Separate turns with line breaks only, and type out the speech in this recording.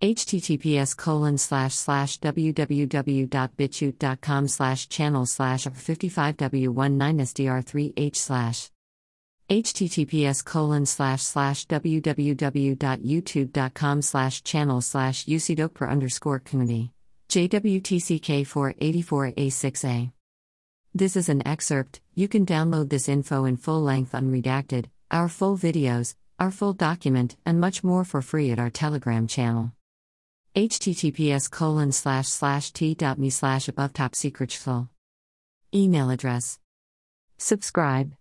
https colon slash slash www.bitchute.com slash channel slash 55w19sdr3h slash https colon slash slash www.youtube.com slash channel slash ucdokper underscore community jwtck 484a6a this is an excerpt. You can download this info in full length unredacted our full videos our full document and much more for free at our telegram channel https colon slash slash t.me slash above top secret email address. Subscribe